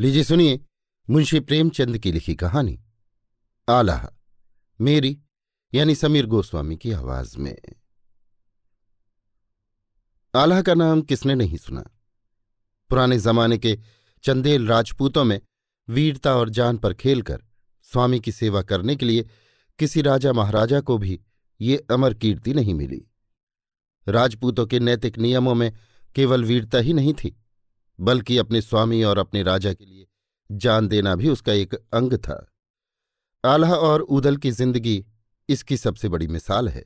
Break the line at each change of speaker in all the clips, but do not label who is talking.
लीजिए सुनिए मुंशी प्रेमचंद की लिखी कहानी आला मेरी, यानी समीर गोस्वामी की आवाज़ में। आल्हा का नाम किसने नहीं सुना? पुराने जमाने के चंदेल राजपूतों में वीरता और जान पर खेलकर स्वामी की सेवा करने के लिए किसी राजा महाराजा को भी ये अमर कीर्ति नहीं मिली। राजपूतों के नैतिक नियमों में केवल वीरता ही नहीं थी। बल्कि अपने स्वामी और अपने राजा के लिए जान देना भी उसका एक अंग था। आल्हा और उदल की ज़िंदगी इसकी सबसे बड़ी मिसाल है।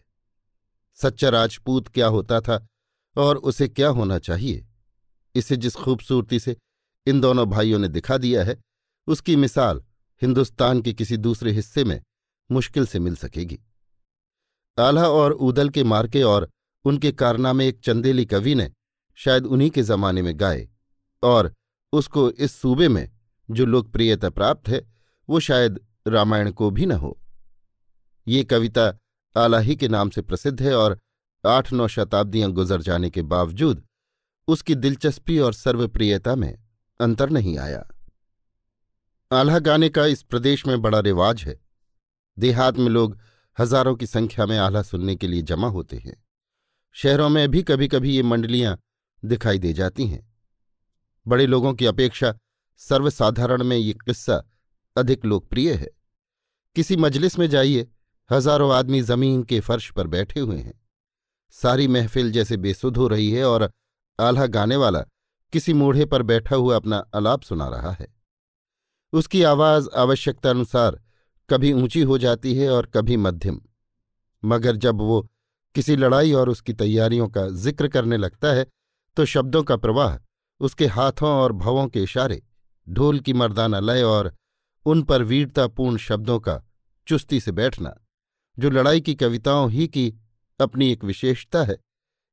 सच्चा राजपूत क्या होता था और उसे क्या होना चाहिए? इसे जिस खूबसूरती से इन दोनों भाइयों ने दिखा दिया है, उसकी मिसाल हिंदुस्तान के किसी दूसरे हिस्से में मुश्किल से मिल सकेगी। आल्हा और उदल के मार्के और उनके कारनामे एक चंदेली कवि ने शायद उन्हीं के जमाने में गाए। और उसको इस सूबे में जो लोकप्रियता प्राप्त है, वो शायद रामायण को भी न हो। ये कविता आलाही के नाम से प्रसिद्ध है और आठ नौ शताब्दियाँ गुजर जाने के बावजूद उसकी दिलचस्पी और सर्वप्रियता में अंतर नहीं आया। आल्हा गाने का इस प्रदेश में बड़ा रिवाज है। देहात में लोग हज़ारों की संख्या में आल्हा सुनने के लिए जमा होते हैं। शहरों में भी कभी कभी ये मंडलियाँ दिखाई दे जाती हैं। बड़े लोगों की अपेक्षा सर्वसाधारण में ये किस्सा अधिक लोकप्रिय है। किसी मजलिस में जाइए, हज़ारों आदमी ज़मीन के फर्श पर बैठे हुए हैं। सारी महफिल जैसे बेसुध हो रही है और आल्हा गाने वाला किसी मूढ़े पर बैठा हुआ अपना अलाप सुना रहा है। उसकी आवाज़ आवश्यकता अनुसार कभी ऊँची हो जाती है और कभी मध्यम। मगर जब वो किसी लड़ाई और उसकी तैयारियों का ज़िक्र करने लगता है तो शब्दों का प्रवाह उसके हाथों और भवों के इशारे, ढोल की मर्दाना लय और उन पर वीरतापूर्ण शब्दों का चुस्ती से बैठना, जो लड़ाई की कविताओं ही की अपनी एक विशेषता है,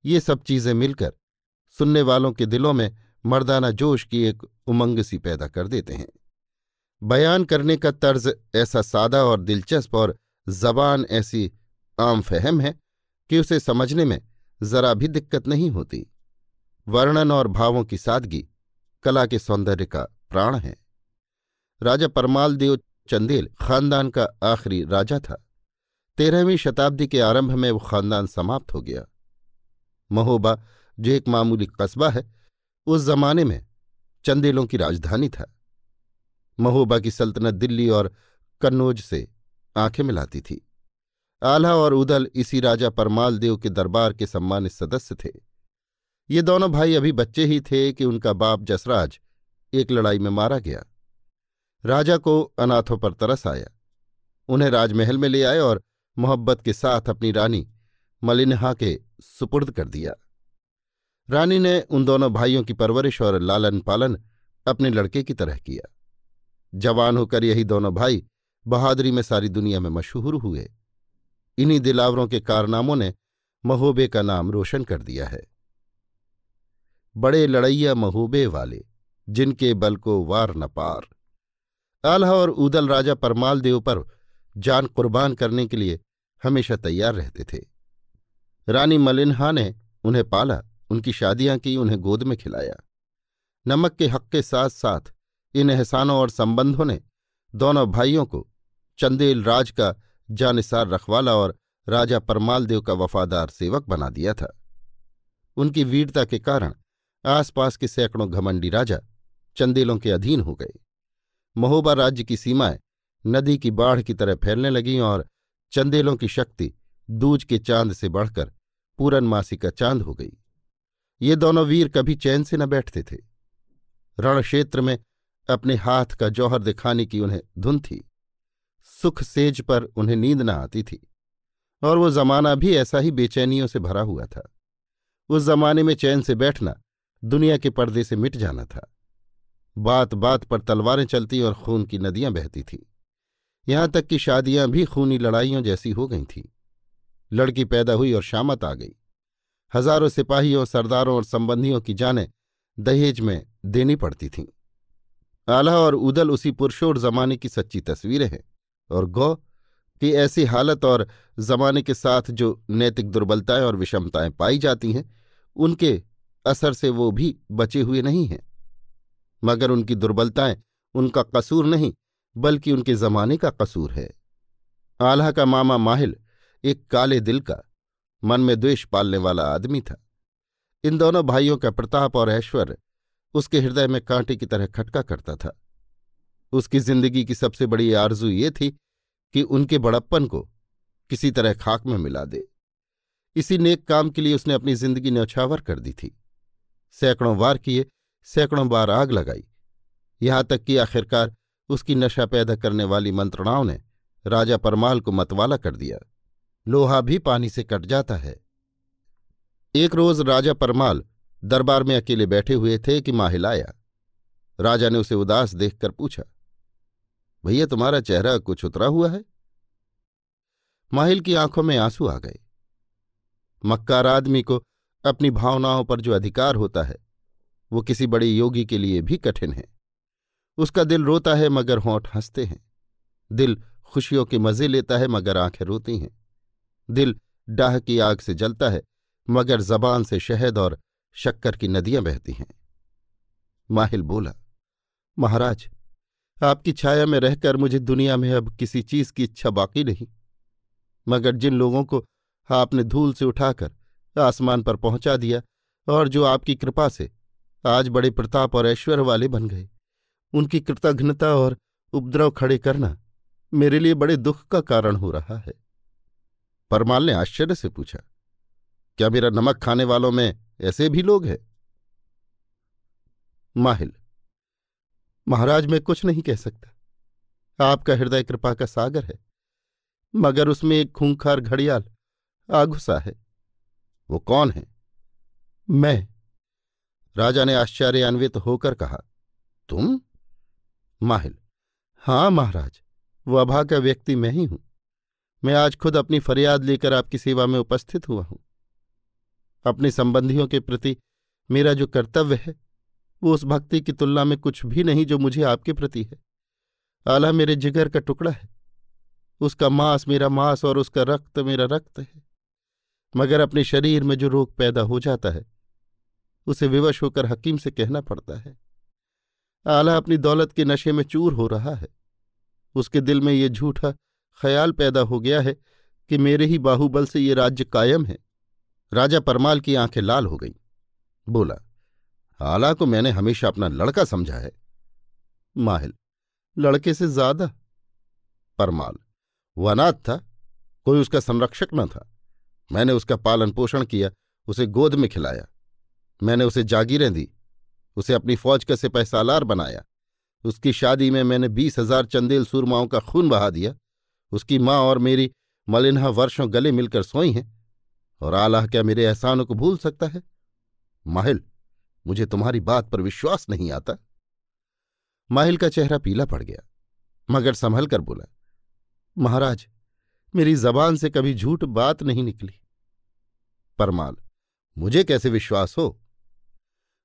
ये सब चीज़ें मिलकर सुनने वालों के दिलों में मर्दाना जोश की एक उमंग सी पैदा कर देते हैं। बयान करने का तर्ज ऐसा सादा और दिलचस्प और जबान ऐसी आम फहम है कि उसे समझने में जरा भी दिक्कत नहीं होती। वर्णन और भावों की सादगी कला के सौंदर्य का प्राण है। राजा परमाल देव चंदेल खानदान का आखिरी राजा था। तेरहवीं शताब्दी के आरंभ में वो खानदान समाप्त हो गया। महोबा जो एक मामूली कस्बा है, उस जमाने में चंदेलों की राजधानी था। महोबा की सल्तनत दिल्ली और कन्नौज से आँखें मिलाती थी। आल्हा और उदल इसी राजा परमाल देव के दरबार के सम्मानित सदस्य थे। ये दोनों भाई अभी बच्चे ही थे कि उनका बाप जसराज एक लड़ाई में मारा गया। राजा को अनाथों पर तरस आया। उन्हें राजमहल में ले आए और मोहब्बत के साथ अपनी रानी मलिनहा के सुपुर्द कर दिया। रानी ने उन दोनों भाइयों की परवरिश और लालन पालन अपने लड़के की तरह किया। जवान होकर यही दोनों भाई बहादुरी में सारी दुनिया में मशहूर हुए। इन्हीं दिलावरों के कारनामों ने महोबे का नाम रोशन कर दिया है। बड़े लड़ैया महूबे वाले, जिनके बल को वार न पार। आल्हा और उदल राजा परमाल देव पर जान कुर्बान करने के लिए हमेशा तैयार रहते थे। रानी मलिन्हा ने उन्हें पाला, उनकी शादियाँ की, उन्हें गोद में खिलाया। नमक के हक के साथ साथ इन एहसानों और संबंधों ने दोनों भाइयों को चंदेल राज का जानिसार रखवाला और राजा परमाल देव का वफादार सेवक बना दिया था। उनकी वीरता के कारण आसपास के सैकड़ों घमंडी राजा चंदेलों के अधीन हो गए। महोबा राज्य की सीमाएँ नदी की बाढ़ की तरह फैलने लगीं और चंदेलों की शक्ति दूज के चाँद से बढ़कर पूरनमासी का चाँद हो गई। ये दोनों वीर कभी चैन से न बैठते थे। रण क्षेत्र में अपने हाथ का जौहर दिखाने की उन्हें धुन थी। सुख सेज पर उन्हें नींद न आती थी। और वो जमाना भी ऐसा ही बेचैनियों से भरा हुआ था। उस जमाने में चैन से बैठना दुनिया के पर्दे से मिट जाना था। बात बात पर तलवारें चलती और खून की नदियाँ बहती थीं। यहाँ तक कि शादियाँ भी खूनी लड़ाइयों जैसी हो गई थीं। लड़की पैदा हुई और शामत आ गई। हज़ारों सिपाहियों सरदारों और संबंधियों की जानें दहेज में देनी पड़ती थीं। आला और उदल उसी पुरुषोर जमाने की सच्ची तस्वीरें हैं और गौ कि ऐसी हालत और जमाने के साथ जो नैतिक दुर्बलताएँ और विषमताएँ पाई जाती हैं, उनके असर से वो भी बचे हुए नहीं हैं। मगर उनकी दुर्बलताएँ उनका कसूर नहीं, बल्कि उनके जमाने का कसूर है। आल्हा का मामा माहिल एक काले दिल का, मन में द्वेष पालने वाला आदमी था। इन दोनों भाइयों का प्रताप और ऐश्वर्य उसके हृदय में कांटे की तरह खटका करता था। उसकी ज़िंदगी की सबसे बड़ी आरज़ू ये थी कि उनके बड़प्पन को किसी तरह खाक में मिला दे। इसी नेक काम के लिए उसने अपनी ज़िंदगी न्यौछावर कर दी थी। सैकड़ों वार किए, सैकड़ों बार आग लगाई। यहाँ तक कि आखिरकार उसकी नशा पैदा करने वाली मंत्रणाओं ने राजा परमाल को मतवाला कर दिया। लोहा भी पानी से कट जाता है। एक रोज राजा परमाल दरबार में अकेले बैठे हुए थे कि माहिल आया। राजा ने उसे उदास देखकर पूछा, भैया, तुम्हारा चेहरा कुछ उतरा हुआ है? माहिल की आँखों में आँसू आ गए। मक्कार आदमी को अपनी भावनाओं पर जो अधिकार होता है, वो किसी बड़े योगी के लिए भी कठिन है। उसका दिल रोता है मगर होंठ हँसते हैं। दिल खुशियों के मज़े लेता है मगर आँखें रोती हैं। दिल डाह की आग से जलता है मगर जबान से शहद और शक्कर की नदियाँ बहती हैं। माहिल बोला, महाराज, आपकी छाया में रहकर मुझे दुनिया में अब किसी चीज़ की इच्छा बाकी नहीं। मगर जिन लोगों को आपने धूल से उठाकर आसमान पर पहुँचा दिया और जो आपकी कृपा से आज बड़े प्रताप और ऐश्वर्य वाले बन गए। उनकी कृतघ्नता और उपद्रव खड़े करना मेरे लिए बड़े दुख का कारण हो रहा है। परमाल ने आश्चर्य से पूछा, क्या मेरा नमक खाने वालों में ऐसे भी लोग हैं? माहिल, महाराज मैं कुछ नहीं कह सकता। आपका हृदय कृपा का सागर है, मगर उसमें एक खूंखार घड़ियाल आगुसा है। वो कौन है? मैं। राजा ने आश्चर्यान्वित होकर कहा तुम? माहिल। हाँ महाराज वो अभागा व्यक्ति मैं ही हूँ। मैं आज खुद अपनी फरियाद लेकर आपकी सेवा में उपस्थित हुआ हूँ। अपने संबंधियों के प्रति मेरा जो कर्तव्य है वो उस भक्ति की तुलना में कुछ भी नहीं जो मुझे आपके प्रति है। आला मेरे जिगर का टुकड़ा है। उसका मांस मेरा मांस और उसका रक्त मेरा रक्त है। मगर अपने शरीर में जो रोग पैदा हो जाता है, उसे विवश होकर हकीम से कहना पड़ता है। आला अपनी दौलत के नशे में चूर हो रहा है। उसके दिल में ये झूठा ख्याल पैदा हो गया है कि मेरे ही बाहुबल से ये राज्य कायम है। राजा परमाल की आँखें लाल हो गईं। बोला, आला को मैंने हमेशा अपना लड़का समझा है। माहिल, लड़के से ज़्यादा। परमाल वो अनाथ था, कोई उसका संरक्षक न था। मैंने उसका पालन पोषण किया, उसे गोद में खिलाया। मैंने उसे जागीरें दी, उसे अपनी फौज का सिपह सालार बनाया। उसकी शादी में मैंने बीस हज़ार चंदेल सुरमाओं का खून बहा दिया। उसकी माँ और मेरी मलिन्हा वर्षों गले मिलकर सोई हैं, और आलाह क्या मेरे एहसानों को भूल सकता है? माहिल, मुझे तुम्हारी बात पर विश्वास नहीं आता। माहिल का चेहरा पीला पड़ गया, मगर संभल कर बोला, महाराज मेरी जबान से कभी झूठ बात नहीं निकली। परमाल, मुझे कैसे विश्वास हो?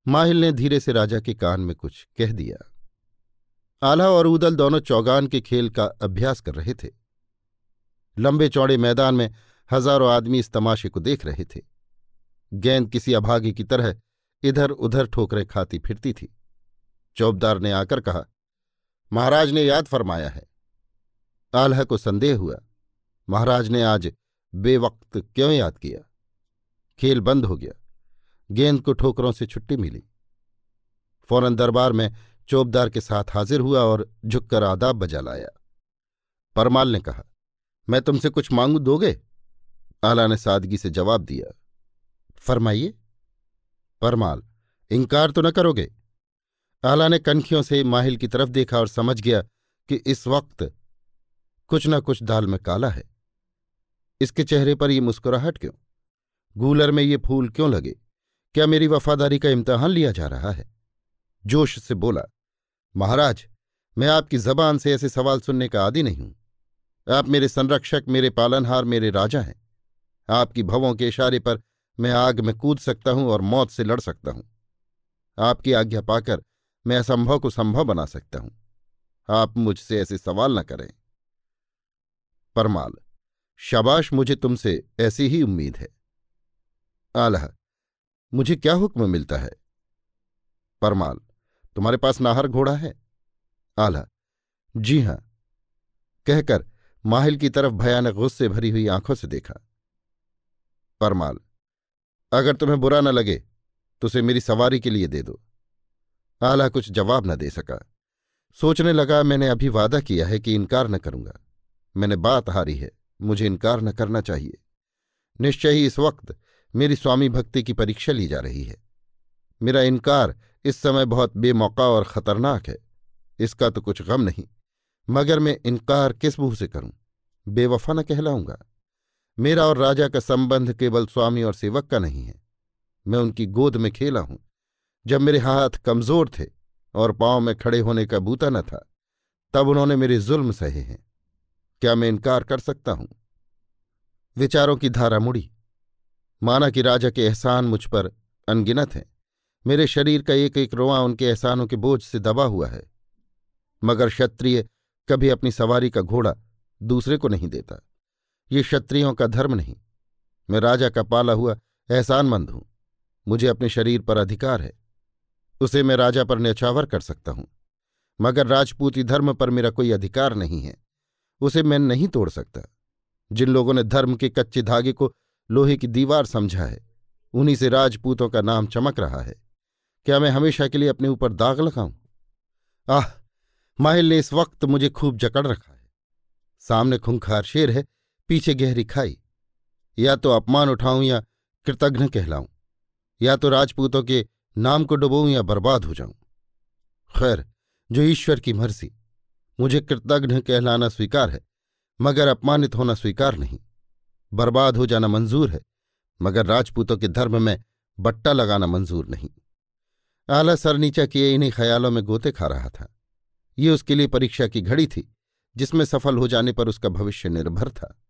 माहिल ने धीरे से राजा के कान में कुछ कह दिया। आला और उदल दोनों चौगान के खेल का अभ्यास कर रहे थे। लंबे चौड़े मैदान में हज़ारों आदमी इस तमाशे को देख रहे थे। गेंद किसी अभागी की तरह इधर उधर ठोकरें खाती फिरती थी। चौबदार ने आकर कहा, महाराज ने याद फरमाया है। आल्हा को संदेह हुआ महाराज ने आज बेवक्त क्यों याद किया? खेल बंद हो गया। गेंद को ठोकरों से छुट्टी मिली। फ़ौरन दरबार में चौबदार के साथ हाजिर हुआ और झुककर आदाब बजा लाया। परमाल ने कहा, मैं तुमसे कुछ मांगू दोगे? आला ने सादगी से जवाब दिया, फरमाइए। परमाल, इनकार तो न करोगे? आला ने कनखियों से माहिल की तरफ़ देखा और समझ गया कि इस वक्त कुछ न कुछ दाल में काला है। इसके चेहरे पर ये मुस्कुराहट क्यों? गूलर में ये फूल क्यों लगे? क्या मेरी वफादारी का इम्तहान लिया जा रहा है? जोश से बोला, महाराज, मैं आपकी जबान से ऐसे सवाल सुनने का आदि नहीं हूँ। आप मेरे संरक्षक, मेरे पालनहार, मेरे राजा हैं। आपकी भवों के इशारे पर मैं आग में कूद सकता हूँ और मौत से लड़ सकता हूँ। आपकी आज्ञा पाकर मैं असंभव को संभव बना सकता हूँ। आप मुझसे ऐसे सवाल न करें। परमाल शाबाश मुझे तुमसे ऐसी ही उम्मीद है। आलह, मुझे क्या हुक्म मिलता है? परमाल, तुम्हारे पास नाहर घोड़ा है? आला जी हाँ। कहकर माहिल की तरफ़ भयानक गुस्से भरी हुई आँखों से देखा। परमाल, अगर तुम्हें बुरा न लगे तो उसे मेरी सवारी के लिए दे दो। आला कुछ जवाब न दे सका। सोचने लगा, मैंने अभी वादा किया है कि इनकार न करूँगा। मैंने बात हारी है। मुझे इनकार न करना चाहिए। निश्चय ही इस वक्त मेरी स्वामी भक्ति की परीक्षा ली जा रही है। मेरा इनकार इस समय बहुत बेमौका और खतरनाक है। इसका तो कुछ गम नहीं, मगर मैं इनकार किस मुँह से करूँ? बेवफा न कहलाऊँगा। मेरा और राजा का संबंध केवल स्वामी और सेवक का नहीं है। मैं उनकी गोद में खेला हूँ। जब मेरे हाथ कमज़ोर थे और पाँव में खड़े होने का बूता न था, तब उन्होंने मेरे जुल्म सहे हैं। क्या मैं इनकार कर सकता हूँ? विचारों की धारा मुड़ी। माना कि राजा के एहसान मुझ पर अनगिनत हैं। मेरे शरीर का एक एक रोआ उनके एहसानों के बोझ से दबा हुआ है। मगर क्षत्रिय कभी अपनी सवारी का घोड़ा दूसरे को नहीं देता। ये क्षत्रियों का धर्म नहीं। मैं राजा का पाला हुआ एहसानमंद हूँ। मुझे अपने शरीर पर अधिकार है। उसे मैं राजा पर न्यौछावर कर सकता हूँ। मगर राजपूती धर्म पर मेरा कोई अधिकार नहीं है। उसे मैं नहीं तोड़ सकता। जिन लोगों ने धर्म के कच्चे धागे को लोहे की दीवार समझा है, उन्हीं से राजपूतों का नाम चमक रहा है। क्या मैं हमेशा के लिए अपने ऊपर दाग लगाऊँ? आह, माहिल ने इस वक्त मुझे खूब जकड़ रखा है। सामने खुंखार शेर है, पीछे गहरी खाई। या तो अपमान उठाऊं या कृतघ्न कहलाऊं। या तो राजपूतों के नाम को डुबोऊं या बर्बाद हो जाऊँ। खैर, जो ईश्वर की मर्ज़ी। मुझे कृतघ्न कहलाना स्वीकार है, मगर अपमानित होना स्वीकार नहीं। बर्बाद हो जाना मंजूर है, मगर राजपूतों के धर्म में बट्टा लगाना मंजूर नहीं। आला सर नीचा किए इन्हीं ख्यालों में गोते खा रहा था। ये उसके लिए परीक्षा की घड़ी थी, जिसमें सफल हो जाने पर उसका भविष्य निर्भर था।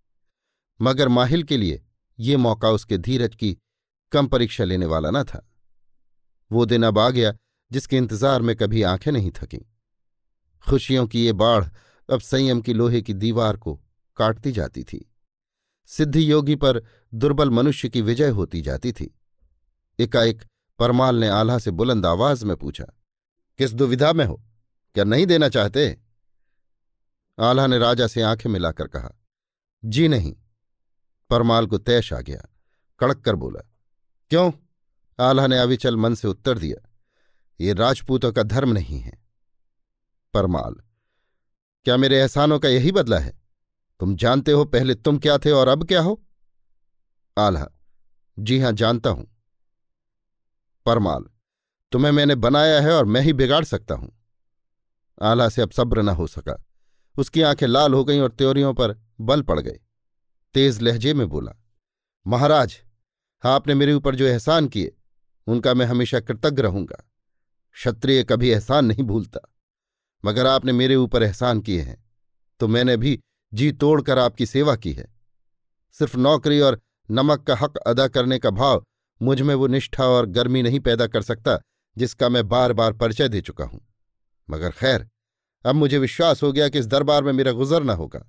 मगर माहिल के लिए ये मौका उसके धीरज की कम परीक्षा लेने वाला न था। वो दिन अब आ गया, जिसके इंतज़ार में कभी आँखें नहीं थकीं। खुशियों की ये बाढ़ अब संयम की लोहे की दीवार को काटती जाती थी। सिद्धि योगी पर दुर्बल मनुष्य की विजय होती जाती थी। एकाएक परमाल ने आल्हा से बुलंद आवाज़ में पूछा, किस दुविधा में हो? क्या नहीं देना चाहते? आल्हा ने राजा से आँखें मिलाकर कहा, जी नहीं। परमाल को तैश आ गया, कड़क कर बोला, क्यों? आल्हा ने अविचल मन से उत्तर दिया, ये राजपूतों का धर्म नहीं है। परमाल क्या मेरे एहसानों का यही बदला है? तुम जानते हो पहले तुम क्या थे और अब क्या हो? आल्हा, जी हाँ, जानता हूँ। परमाल तुम्हें मैंने बनाया है और मैं ही बिगाड़ सकता हूँ। आला से अब सब्र न हो सका। उसकी आँखें लाल हो गईं और त्योरियों पर बल पड़ गए। तेज लहजे में बोला, महाराज, आपने मेरे ऊपर जो एहसान किए, उनका मैं हमेशा कृतज्ञ रहूँगा। क्षत्रिय कभी एहसान नहीं भूलता। मगर आपने मेरे ऊपर एहसान किए हैं तो मैंने भी जी तोड़कर आपकी सेवा की है। सिर्फ़ नौकरी और नमक का हक अदा करने का भाव मुझमें वो निष्ठा और गर्मी नहीं पैदा कर सकता, जिसका मैं बार बार परिचय दे चुका हूँ। मगर खैर, अब मुझे विश्वास हो गया कि इस दरबार में मेरा गुजर न होगा।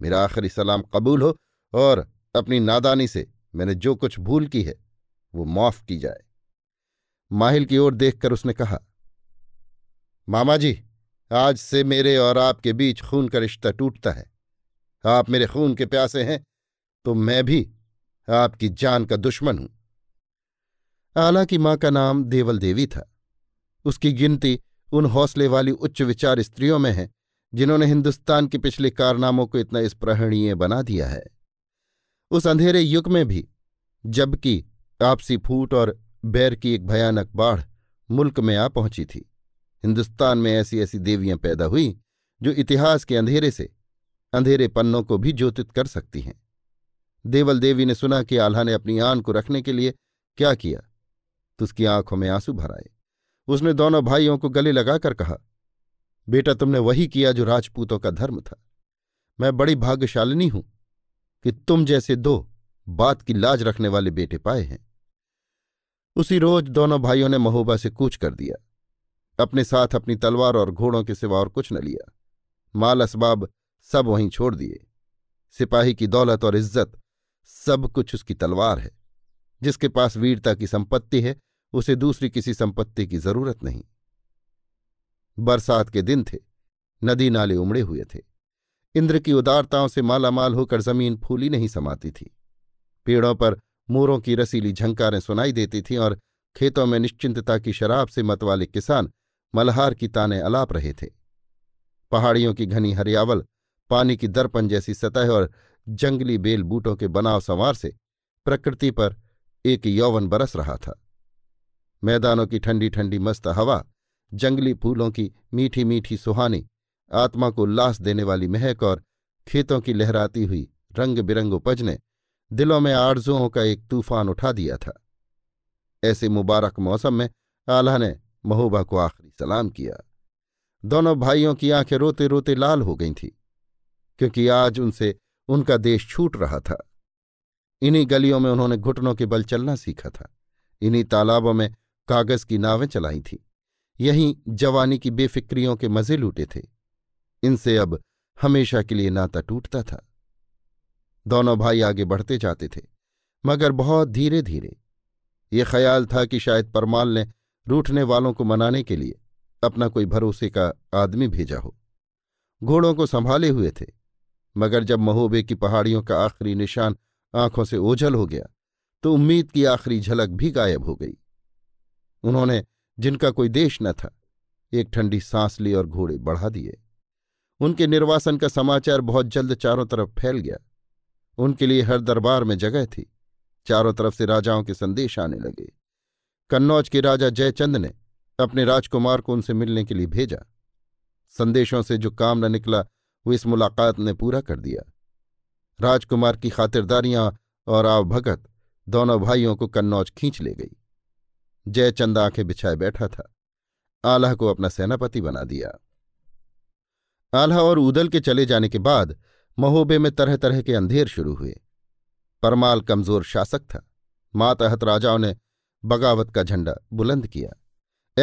मेरा आखिरी सलाम कबूल हो और अपनी नादानी से मैंने जो कुछ भूल की है, वो माफ़ की जाए। माहिल की ओर देखकर उसने कहा, मामा जी आज से मेरे और आपके बीच खून का रिश्ता टूटता है। आप मेरे खून के प्यासे हैं तो मैं भी आपकी जान का दुश्मन हूँ। आला की माँ का नाम देवल देवी था। उसकी गिनती उन हौसले वाली उच्च विचार स्त्रियों में है, जिन्होंने हिंदुस्तान के पिछले कारनामों को इतना स्प्रहणीय बना दिया है। उस अंधेरे युग में भी, जबकि आपसी फूट और बैर की एक भयानक बाढ़ मुल्क में आ पहुँची थी। हिंदुस्तान में ऐसी ऐसी देवियाँ पैदा हुई, जो इतिहास के अंधेरे से, अंधेरे पन्नों को भी ज्योतित कर सकती हैं। देवल देवी ने सुना कि आल्हा ने अपनी आन को रखने के लिए क्या किया? तो उसकी आँखों में आँसू भर आए। उसने दोनों भाइयों को गले लगाकर कहा, बेटा, तुमने वही किया जो राजपूतों का धर्म था। मैं बड़ी भाग्यशालिनी हूँ कि तुम जैसे दो बात की लाज रखने वाले बेटे पाए हैं। उसी रोज दोनों भाइयों ने महोबा से कूच कर दिया। अपने साथ अपनी तलवार और घोड़ों के सिवा और कुछ न लिया। माल असबाब सब वहीं छोड़ दिए। सिपाही की दौलत और इज़्ज़त सब कुछ उसकी तलवार है। जिसके पास वीरता की संपत्ति है, उसे दूसरी किसी संपत्ति की ज़रूरत नहीं। बरसात के दिन थे, नदी नाले उमड़े हुए थे। इंद्र की उदारताओं से मालामाल होकर ज़मीन फूली नहीं समाती थी। पेड़ों पर मोरों की रसीली झंकारें सुनाई देती थीं और खेतों में निश्चिंतता की शराब से मतवाले किसान मल्हार की ताने अलाप रहे थे। पहाड़ियों की घनी हरियावल, पानी की दर्पण जैसी सतह और जंगली बेल बूटों के बनाव संवार से प्रकृति पर एक यौवन बरस रहा था। मैदानों की ठंडी ठंडी मस्त हवा, जंगली फूलों की मीठी मीठी सुहानी, आत्मा को उल्लास देने वाली महक और खेतों की लहराती हुई रंग बिरंग उपज ने दिलों में आरजुओं का एक तूफ़ान उठा दिया था। ऐसे मुबारक मौसम में आल्हा ने महबूबा को आखिरी सलाम किया। दोनों भाइयों की आँखें रोते रोते लाल हो गई थीं, क्योंकि आज उनसे उनका देश छूट रहा था। इन्हीं गलियों में उन्होंने घुटनों के बल चलना सीखा था। इन्हीं तालाबों में कागज़ की नावें चलाई थीं। यहीं जवानी की बेफिक्रियों के मज़े लूटे थे। इनसे अब हमेशा के लिए नाता टूटता था। दोनों भाई आगे बढ़ते जाते थे, मगर बहुत धीरे धीरे ये ख्याल था कि शायद परमाल ने रूठने वालों को मनाने के लिए अपना कोई भरोसे का आदमी भेजा हो। घोड़ों को संभाले हुए थे, मगर जब महोबे की पहाड़ियों का आखिरी निशान आँखों से ओझल हो गया तो उम्मीद की आखिरी झलक भी गायब हो गई। उन्होंने, जिनका कोई देश न था, एक ठंडी सांस ली और घोड़े बढ़ा दिए। उनके निर्वासन का समाचार बहुत जल्द चारों तरफ़ फैल गया। उनके लिए हर दरबार में जगह थी। चारों तरफ़ से राजाओं के संदेश आने लगे। कन्नौज के राजा जयचंद ने अपने राजकुमार को उनसे मिलने के लिए भेजा। संदेशों से जो काम न निकला, वो इस मुलाकात ने पूरा कर दिया। राजकुमार की खातिरदारियाँ और आवभगत दोनों भाइयों को कन्नौज खींच ले गई। जयचंद आँखें बिछाए बैठा था। आल्हा को अपना सेनापति बना दिया। आल्हा और उदल के चले जाने के बाद महोबे में तरह तरह के अंधेर शुरू हुए। परमाल कमज़ोर शासक था। मातहत राजाओं ने बगावत का झंडा बुलंद किया।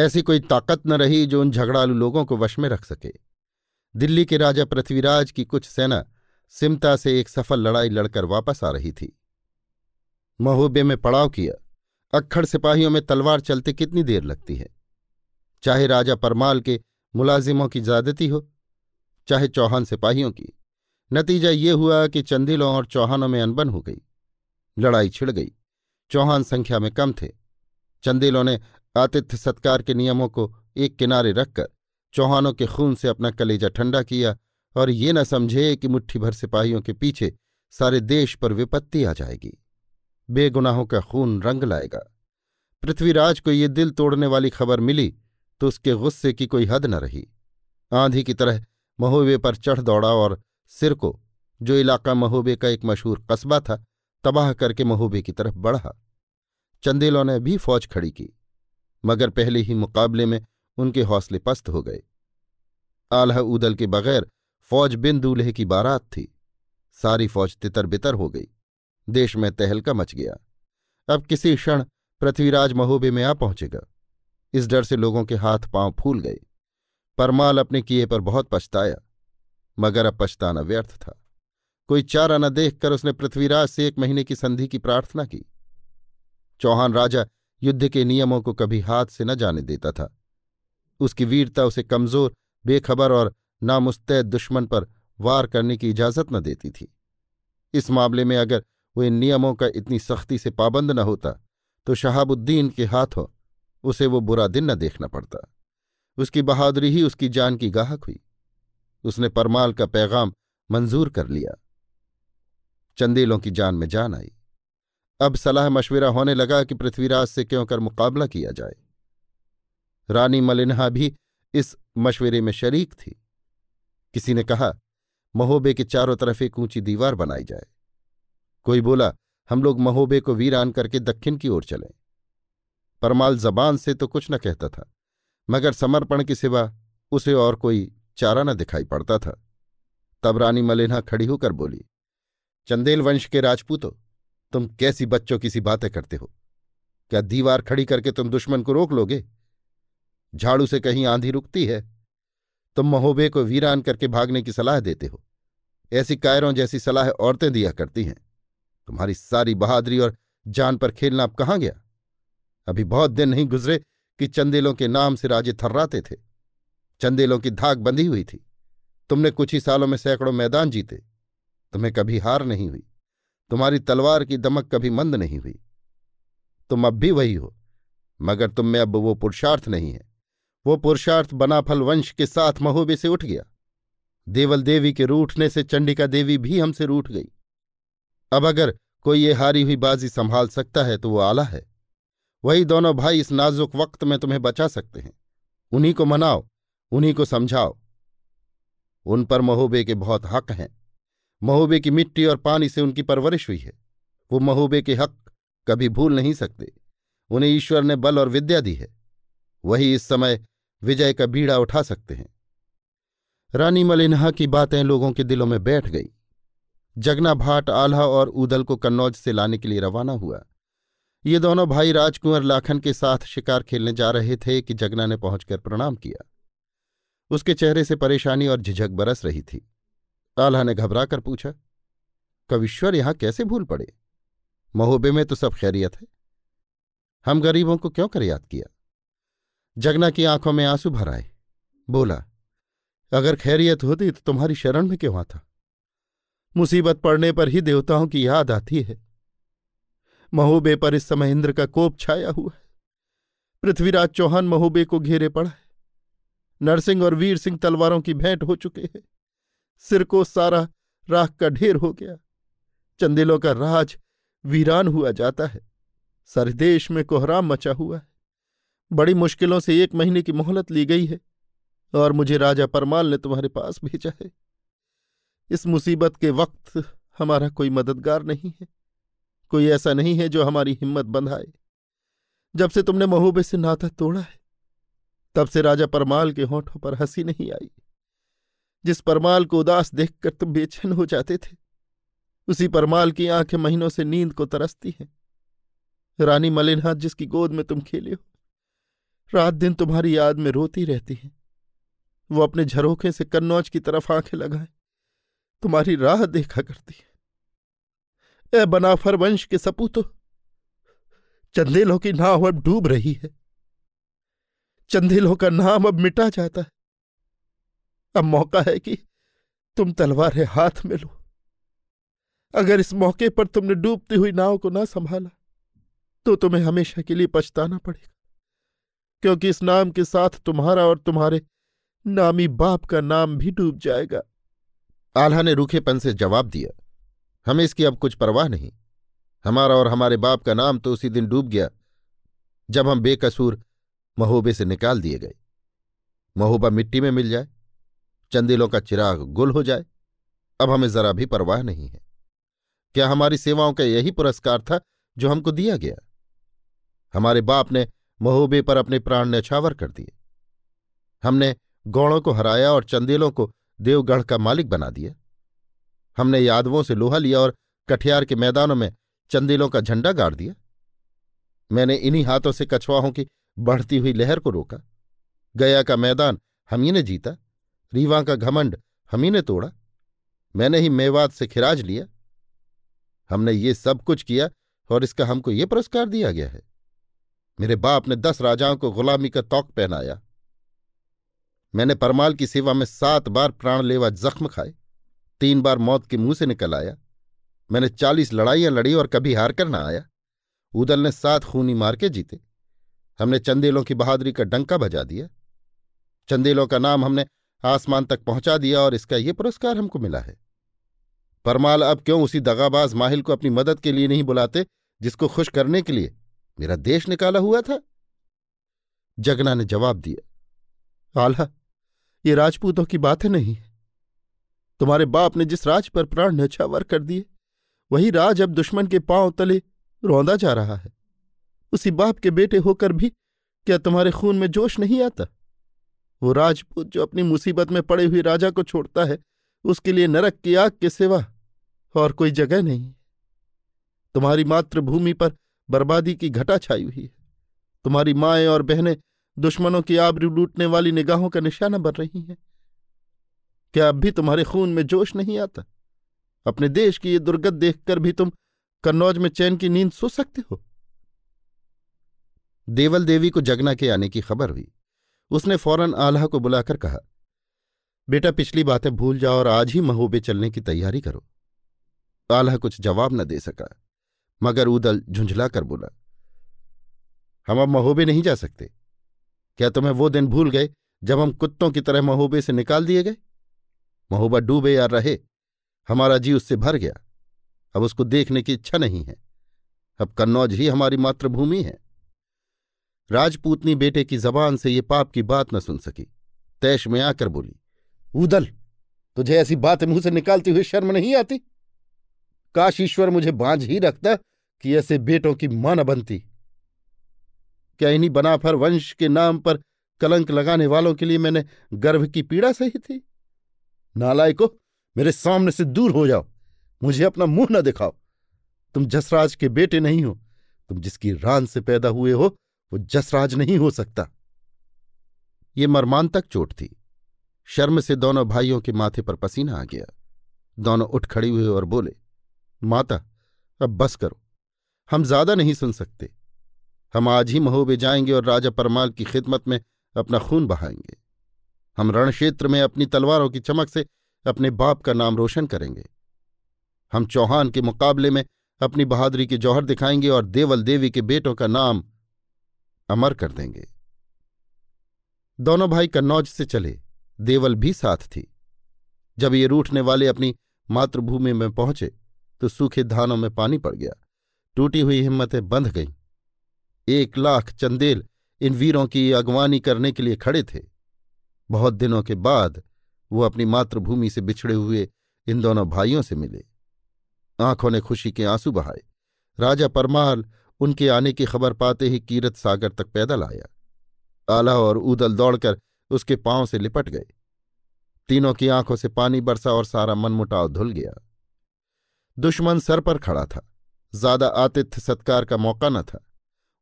ऐसी कोई ताकत न रही जो उन झगड़ालू लोगों को वश में रख सके। दिल्ली के राजा पृथ्वीराज की कुछ सेना सिमता से एक सफल लड़ाई लड़कर वापस आ रही थी। महोबे में पड़ाव किया। अक्खड़ सिपाहियों में तलवार चलते कितनी देर लगती है? चाहे राजा परमाल के मुलाजिमों की ज्यादती हो, चाहे चौहान सिपाहियों की। नतीजा ये हुआ कि चंदिलों और चौहानों में अनबन हो गई। लड़ाई छिड़ गई। चौहान संख्या में कम थे। चंदेलों ने आतिथ्य सत्कार के नियमों को एक किनारे रखकर चौहानों के खून से अपना कलेजा ठंडा किया और ये न समझे कि मुट्ठी भर सिपाहियों के पीछे सारे देश पर विपत्ति आ जाएगी। बेगुनाहों का खून रंग लाएगा। पृथ्वीराज को ये दिल तोड़ने वाली खबर मिली तो उसके गुस्से की कोई हद न रही। आंधी की तरह महोबे पर चढ़ दौड़ा और सिर को, जो इलाका महोबे का एक मशहूर कस्बा था, तबाह करके महोबे की तरफ़ बढ़ा। चंदेलों ने भी फौज खड़ी की, मगर पहले ही मुकाबले में उनके हौसले पस्त हो गए। आल्हा उदल के बगैर फौज बिन दूल्हे की बारात थी। सारी फौज तितर बितर हो गई। देश में तहलका मच गया। अब किसी क्षण पृथ्वीराज महोबे में आ पहुंचेगा। इस डर से लोगों के हाथ पाँव फूल गए। परमाल अपने किए पर बहुत पछताया, मगर अब पछताना व्यर्थ था। कोई चारा न देखकर उसने पृथ्वीराज से एक महीने की संधि की प्रार्थना की। चौहान राजा युद्ध के नियमों को कभी हाथ से न जाने देता था। उसकी वीरता उसे कमज़ोर, बेखबर और नामुस्तैद दुश्मन पर वार करने की इजाज़त न देती थी। इस मामले में अगर वो इन नियमों का इतनी सख्ती से पाबंद न होता तो शहाबुद्दीन के हाथों उसे वो बुरा दिन न देखना पड़ता। उसकी बहादुरी ही उसकी जान की गाहक हुई। उसने परमाल का पैगाम मंजूर कर लिया। चंदेलों की जान में जान आई। अब सलाह मशविरा होने लगा कि पृथ्वीराज से क्यों कर मुकाबला किया जाए। रानी मलिन्हा भी इस मशवरे में शरीक थी। किसी ने कहा, महोबे के चारों तरफ़ एक ऊँची दीवार बनाई जाए। कोई बोला, हम लोग महोबे को वीरान करके दक्षिण की ओर चलें। परमाल जबान से तो कुछ न कहता था, मगर समर्पण के सिवा उसे और कोई चारा न दिखाई पड़ता था। तब रानी मलिन्हा खड़ी होकर बोली, चंदेल वंश के राजपूतों तुम कैसी बच्चों की सी बातें करते हो? क्या दीवार खड़ी करके तुम दुश्मन को रोक लोगे? झाड़ू से कहीं आंधी रुकती है। तुम महोबे को वीरान करके भागने की सलाह देते हो। ऐसी कायरों जैसी सलाह औरतें दिया करती हैं। तुम्हारी सारी बहादुरी और जान पर खेलना अब कहाँ गया? अभी बहुत दिन नहीं गुजरे कि चंदेलों के नाम से राजे थर्राते थे। चंदेलों की धाक बंधी हुई थी। तुमने कुछ ही सालों में सैकड़ों मैदान जीते। तुम्हें कभी हार नहीं हुई। तुम्हारी तलवार की दमक कभी मंद नहीं हुई। तुम अब भी वही हो, मगर तुम में अब वो पुरुषार्थ नहीं है। वो पुरुषार्थ बनाफल वंश के साथ महोबे से उठ गया। देवल देवी के रूठने से चंडिका देवी भी हमसे रूठ गई। अब अगर कोई ये हारी हुई बाजी संभाल सकता है तो वो आला है। वही दोनों भाई इस नाजुक वक्त में तुम्हें बचा सकते हैं। उन्हीं को मनाओ, उन्हीं को समझाओ। उन पर महोबे के बहुत हक हैं। महोबे की मिट्टी और पानी से उनकी परवरिश हुई है। वो महोबे के हक कभी भूल नहीं सकते। उन्हें ईश्वर ने बल और विद्या दी है। वही इस समय विजय का बीड़ा उठा सकते हैं। रानी मलिन्हा की बातें लोगों के दिलों में बैठ गई। जगना भाट, आल्हा और ऊदल को कन्नौज से लाने के लिए रवाना हुआ। ये दोनों भाई राजकुंवर लाखन के साथ शिकार खेलने जा रहे थे कि जगना ने पहुंचकर प्रणाम किया। उसके चेहरे से परेशानी और झिझक बरस रही थी। आल्हा ने घबरा कर पूछा, कविश्वर यहाँ कैसे भूल पड़े? महोबे में तो सब खैरियत है। हम गरीबों को क्यों कर याद किया? जगना की आँखों में आँसू भर आए। बोला, अगर खैरियत होती तो तुम्हारी शरण में क्यों आता? मुसीबत पड़ने पर ही देवताओं की याद आती है। महोबे पर इस समय इंद्र का कोप छाया हुआ है। पृथ्वीराज चौहान महोबे को घेरे पड़ा है। नरसिंह और वीर सिंह तलवारों की भेंट हो चुके हैं। सिर को सारा राख का ढेर हो गया। चंदेलों का राज वीरान हुआ जाता है। सारे देश में कोहराम मचा हुआ है। बड़ी मुश्किलों से एक महीने की मोहलत ली गई है, और मुझे राजा परमाल ने तुम्हारे पास भेजा है। इस मुसीबत के वक्त हमारा कोई मददगार नहीं है, कोई ऐसा नहीं है जो हमारी हिम्मत बंधाए। जब से तुमने महूबे से नाता तोड़ा है, तब से राजा परमाल के होठों पर हँसी नहीं आई। जिस परमाल को उदास देखकर तुम बेचैन हो जाते थे, उसी परमाल की आँखें महीनों से नींद को तरसती हैं। रानी मलिनहाथ जिसकी गोद में तुम खेले हो, रात दिन तुम्हारी याद में रोती रहती है। वो अपने झरोखे से कन्नौज की तरफ़ आँखें लगाए, तुम्हारी राह देखा करती है। ए बनाफर वंश के सपूतो, चंदेलों की नाव अब डूब रही है। चंदेलों का नाम अब मिटा जाता है। अब मौका है कि तुम तलवारें हाथ में लो। अगर इस मौके पर तुमने डूबती हुई नाव को ना संभाला तो तुम्हें हमेशा के लिए पछताना पड़ेगा, क्योंकि इस नाम के साथ तुम्हारा और तुम्हारे नामी बाप का नाम भी डूब जाएगा।
आल्हा ने रूखेपन से जवाब दिया, हमें इसकी अब कुछ परवाह नहीं। हमारा और हमारे बाप का नाम तो उसी दिन डूब गया, जब हम बेकसूर महोबे से निकाल दिए गए। महोबा मिट्टी में मिल जाए चंदेलों का चिराग गुल हो जाए। अब हमें जरा भी परवाह नहीं है। क्या हमारी सेवाओं का यही पुरस्कार था जो हमको दिया गया? हमारे बाप ने महोबे पर अपने प्राण न्यछावर कर दिए। हमने गौड़ों को हराया और चंदेलों को देवगढ़ का मालिक बना दिया। हमने यादवों से लोहा लिया और कठियार के मैदानों में चंदेलों का झंडा गाड़ दिया। मैंने इन्हीं हाथों से कछवाहों की बढ़ती हुई लहर को रोका। गया का मैदान हम ही ने जीता। रीवा का घमंड हमही ने तोड़ा। मैंने ही मेवात से खिराज लिया। हमने ये सब कुछ किया और इसका हमको ये पुरस्कार दिया गया है। मेरे बाप ने दस राजाओं को गुलामी का तौक पहनाया। मैंने परमाल की सेवा में सात बार प्राणलेवा जख्म खाए, तीन बार मौत के मुँह से निकल आया। मैंने चालीस लड़ाइयाँ लड़ी और कभी हार कर ना आया। उदल ने सात खूनी मार के जीते। हमने चंदेलों की बहादुरी का डंका बजा दिया। चंदेलों का नाम हमने आसमान तक पहुँचा दिया और इसका ये पुरस्कार हमको मिला है। परमाल, अब क्यों उसी दगाबाज माहिल को अपनी मदद के लिए नहीं बुलाते, जिसको खुश करने के लिए? मेरा देश निकाला हुआ था। जगना ने जवाब दिया, आल्हा, ये राजपूतों की बातें नहीं है। तुम्हारे बाप ने जिस राज पर प्राण न्यछावर कर दिए, वही राज अब दुश्मन के पाँव तले रौंदा जा रहा है। उसी बाप के बेटे होकर भी क्या तुम्हारे खून में जोश नहीं आता? वो राजपूत जो अपनी मुसीबत में पड़े हुए राजा को छोड़ता है, उसके लिए नरक की आग के सिवा और कोई जगह नहीं। तुम्हारी मातृभूमि पर बर्बादी की घटा छाई हुई है। तुम्हारी माएँ और बहनें दुश्मनों की आबरू लूटने वाली निगाहों का निशाना बन रही हैं। क्या अब भी तुम्हारे खून में जोश नहीं आता? अपने देश की ये दुर्गत देखकर भी तुम कन्नौज में चैन की नींद सो सकते हो।
देवल देवी को जगना के आने की खबर हुई। उसने फ़ौरन आल्हा को बुलाकर कहा, बेटा, पिछली बातें भूल जाओ और आज ही महोबे चलने की तैयारी करो। आल्हा कुछ जवाब न दे सका, मगर उदल झुंझला कर बोला, हम अब महोबे नहीं जा सकते। क्या तुम्हें वो दिन भूल गए जब हम कुत्तों की तरह महोबे से निकाल दिए गए? महोबा डूबे या रहे, हमारा जी उससे भर गया। अब उसको देखने की इच्छा नहीं है। अब कन्नौज ही हमारी मातृभूमि है। राजपूतनी बेटे की जबान से ये पाप की बात न सुन सकी। तैश में आकर बोली, उदल, तुझे ऐसी बात मुँह से निकालती हुई शर्म नहीं आती? काश ईश्वर मुझे बांझ ही रखता कि ऐसे बेटों की माँ न बनती। क्या इन्हीं बनाफर वंश के नाम पर कलंक लगाने वालों के लिए मैंने गर्भ की पीड़ा सही थी? नालाय को मेरे सामने से दूर हो जाओ। मुझे अपना मुँह न दिखाओ। तुम जसराज के बेटे नहीं हो। तुम जिसकी रान से पैदा हुए हो वो जसराज नहीं हो सकता। ये मर्मांतक चोट थी। शर्म से दोनों भाइयों के माथे पर पसीना आ गया। दोनों उठ खड़ी हुए और बोले, माता, अब बस करो। हम ज़्यादा नहीं सुन सकते। हम आज ही महोबे जाएँगे और राजा परमाल की खिदमत में अपना खून बहाएँगे। हम रणक्षेत्र में अपनी तलवारों की चमक से अपने बाप का नाम रोशन करेंगे। हम चौहान के मुकाबले में अपनी बहादुरी के जौहर दिखाएँगे और देवल देवी के बेटों का नाम अमर कर देंगे। दोनों भाई कन्नौज से चले। देवल भी साथ थी। जब ये रूठने वाले अपनी मातृभूमि में पहुँचे तो सूखे धानों में पानी पड़ गया। टूटी हुई हिम्मतें बंध गईं। एक लाख चंदेल इन वीरों की अगवानी करने के लिए खड़े थे। बहुत दिनों के बाद वो अपनी मातृभूमि से बिछड़े हुए इन दोनों भाइयों से मिले। आँखों ने खुशी के आँसू बहाए। राजा परमाल उनके आने की खबर पाते ही कीरत सागर तक पैदल आया। आला और ऊदल दौड़कर उसके पाँव से लिपट गए। तीनों की आँखों से पानी बरसा और सारा मनमुटाव धुल गया। दुश्मन सर पर खड़ा था। ज़्यादा आतिथ्य सत्कार का मौका न था।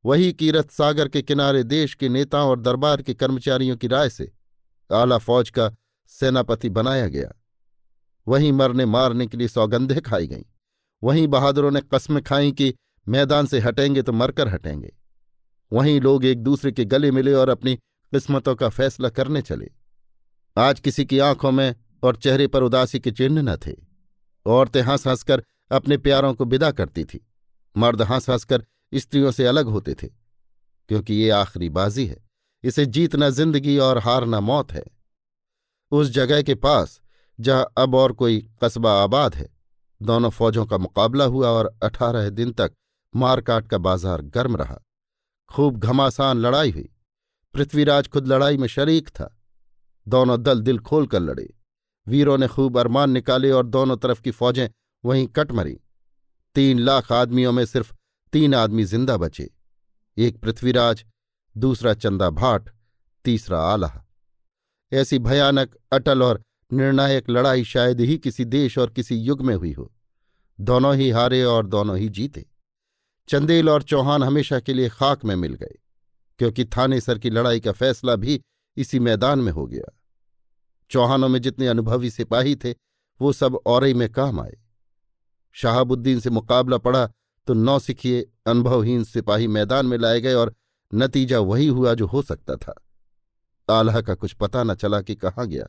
वही कीरत सागर के किनारे देश के नेताओं और दरबार के कर्मचारियों की राय से आला फौज का सेनापति बनाया गया। वहीं मरने मारने के लिए सौगंधे खाई गईं। वहीं बहादुरों ने कस्में खाई कि मैदान से हटेंगे तो मरकर हटेंगे। वहीं लोग एक दूसरे के गले मिले और अपनी किस्मतों का फैसला करने चले। आज किसी की आँखों में और चेहरे पर उदासी के चिन्ह न थे। औरतें हंस हंसकर अपने प्यारों को विदा करती थी। मर्द हंस हंसकर स्त्रियों से अलग होते थे, क्योंकि ये आखिरी बाजी है। इसे जीतना ज़िंदगी और हारना मौत है। उस जगह के पास, जहाँ अब और कोई कस्बा आबाद है, दोनों फौजों का मुकाबला हुआ और अठारह दिन तक मारकाट का बाज़ार गर्म रहा। खूब घमासान लड़ाई हुई। पृथ्वीराज खुद लड़ाई में शरीक था। दोनों दल दिल खोल कर लड़े। वीरों ने खूब अरमान निकाले और दोनों तरफ़ की फौजें वहीं कट मरी। तीन लाख आदमियों में सिर्फ़ तीन आदमी ज़िंदा बचे। एक पृथ्वीराज, दूसरा चंदा भाट, तीसरा आलाह। ऐसी भयानक, अटल और निर्णायक लड़ाई शायद ही किसी देश और किसी युग में हुई हो। दोनों ही हारे और दोनों ही जीते। चंदेल और चौहान हमेशा के लिए खाक में मिल गए, क्योंकि थानेसर की लड़ाई का फैसला भी इसी मैदान में हो गया। चौहानों में जितने अनुभवी सिपाही थे, वो सब और में काम आए। शाहबुद्दीन से मुकाबला पड़ा तो नौसिखिए अनुभवहीन सिपाही मैदान में लाए गए और नतीजा वही हुआ जो हो सकता था। आल्हा का कुछ पता न चला कि कहाँ गया।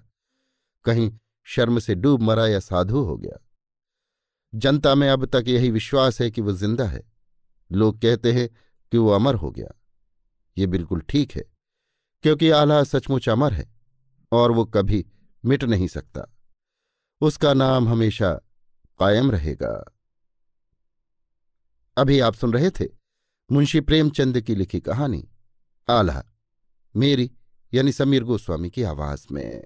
कहीं शर्म से डूब मरा या साधु हो गया। जनता में अब तक यही विश्वास है कि वो ज़िंदा है। लोग कहते हैं कि वो अमर हो गया। ये बिल्कुल ठीक है, क्योंकि आल्हा सचमुच अमर है और वो कभी मिट नहीं सकता। उसका नाम हमेशा कायम रहेगा। अभी आप सुन रहे थे मुंशी प्रेमचंद की लिखी कहानी आल्हा मेरी यानी समीर गोस्वामी की आवाज़ में।